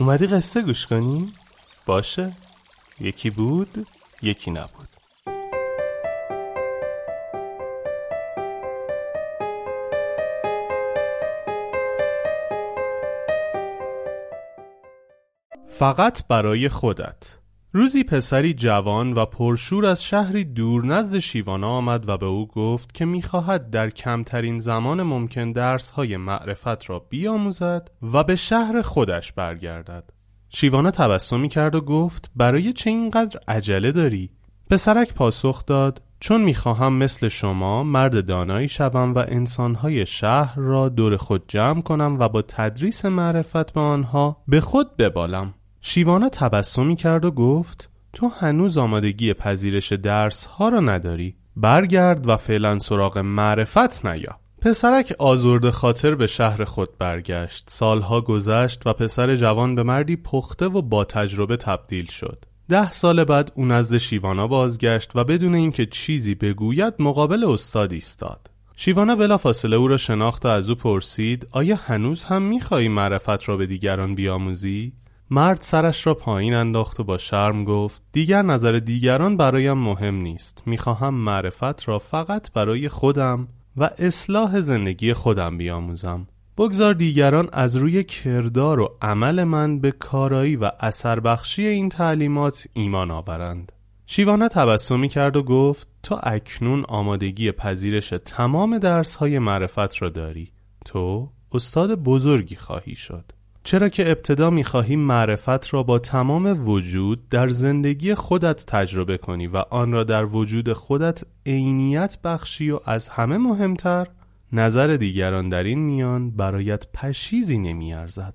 اومدی قصه گوش کنی؟ باشه. یکی بود یکی نبود. فقط برای خودت. روزی پسری جوان و پرشور از شهری دور نزد شیوانا آمد و به او گفت که می‌خواهد در کمترین زمان ممکن درسهای معرفت را بیاموزد و به شهر خودش برگردد شیوانا تبسمی کرد و گفت برای چه اینقدر عجله داری؟ پسرک پاسخ داد چون می‌خواهم مثل شما مرد دانایی شوم و انسانهای شهر را دور خود جمع کنم و با تدریس معرفت به آنها به خود ببالم شیوانا تبسمی کرد و گفت تو هنوز آمادگی پذیرش درس ها را نداری. برگرد و فعلا سراغ معرفت نیا. پسرک آزرد خاطر به شهر خود برگشت. سالها گذشت و پسر جوان به مردی پخته و با تجربه تبدیل شد. ده سال بعد او نزد شیوانا بازگشت و بدون اینکه چیزی بگوید مقابل استاد ایستاد. شیوانا بلافاصله او را شناخت و از او پرسید آیا هنوز هم می‌خواهی معرفت را به دیگران بیاموزی؟ مرد سرش را پایین انداخت و با شرم گفت دیگر نظر دیگران برایم مهم نیست. می‌خواهم معرفت را فقط برای خودم و اصلاح زندگی خودم بیاموزم. بگذار دیگران از روی کردار و عمل من به کارایی و اثر بخشی این تعلیمات ایمان آورند. شیوانا تبسمی کرد و گفت تو اکنون آمادگی پذیرش تمام درس های معرفت را داری. تو استاد بزرگی خواهی شد. چرا که ابتدا می‌خواهی معرفت را با تمام وجود در زندگی خودت تجربه کنی و آن را در وجود خودت عینیت بخشی و از همه مهمتر نظر دیگران در این میان برایت پشیزی نمیارزد.